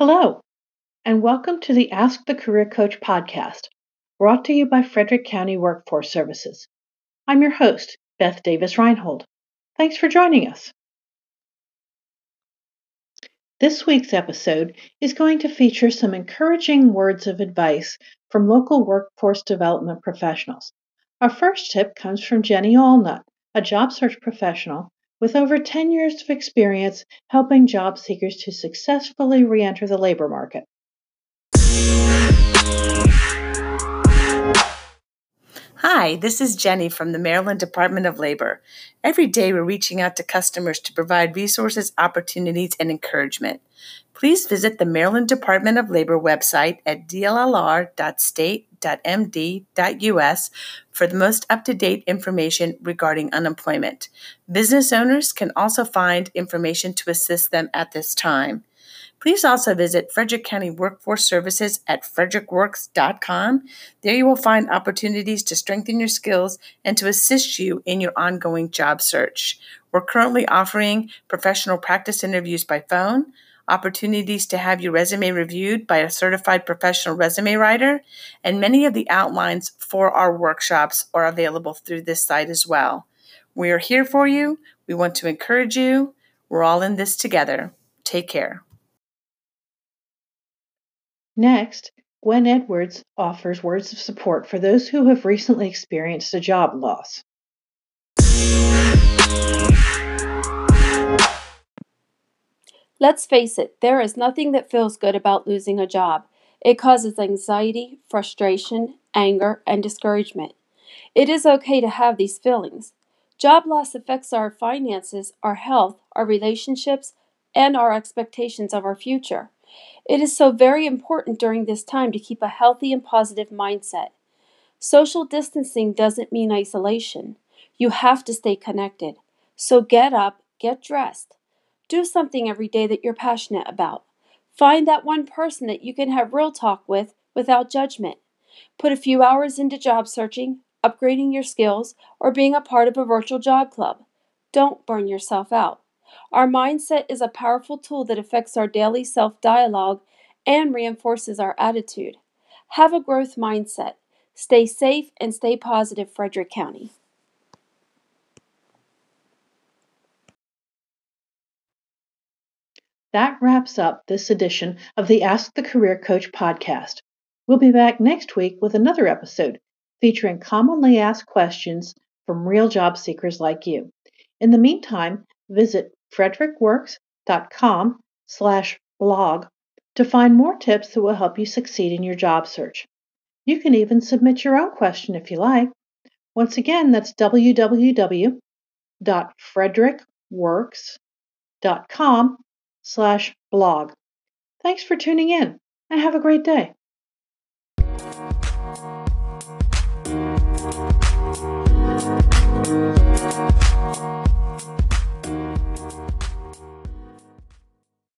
Hello, and welcome to the Ask the Career Coach podcast, brought to you by Frederick County Workforce Services. I'm your host, Beth Davis Reinhold. Thanks for joining us. This week's episode is going to feature some encouraging words of advice from local workforce development professionals. Our first tip comes from Jenny Allnut, a job search professional with over 10 years of experience helping job seekers to successfully re-enter the labor market. Hi, this is Jenny from the Maryland Department of Labor. Every day we're reaching out to customers to provide resources, opportunities, and encouragement. Please visit the Maryland Department of Labor website at dllr.state.md.us for the most up to date information regarding unemployment. Business owners can also find information to assist them at this time. Please also visit Frederick County Workforce Services at frederickworks.com. There you will find opportunities to strengthen your skills and to assist you in your ongoing job search. We're currently offering professional practice interviews by phone, opportunities to have your resume reviewed by a certified professional resume writer, and many of the outlines for our workshops are available through this site as well. We are here for you. We want to encourage you. We're all in this together. Take care. Next, Gwen Edwards offers words of support for those who have recently experienced a job loss. Let's face it, there is nothing that feels good about losing a job. It causes anxiety, frustration, anger, and discouragement. It is okay to have these feelings. Job loss affects our finances, our health, our relationships, and our expectations of our future. It is so very important during this time to keep a healthy and positive mindset. Social distancing doesn't mean isolation. You have to stay connected. So get up, get dressed. Do something every day that you're passionate about. Find that one person that you can have real talk with without judgment. Put a few hours into job searching, upgrading your skills, or being a part of a virtual job club. Don't burn yourself out. Our mindset is a powerful tool that affects our daily self dialogue and reinforces our attitude. Have a growth mindset. Stay safe and stay positive, Frederick County. That wraps up this edition of the Ask the Career Coach podcast. We'll be back next week with another episode featuring commonly asked questions from real job seekers like you. In the meantime, Visit frederickworks.com slash blog to find more tips that will help you succeed in your job search. You can even submit your own question if you like. Once again, that's www.frederickworks.com slash blog. Thanks for tuning in and have a great day.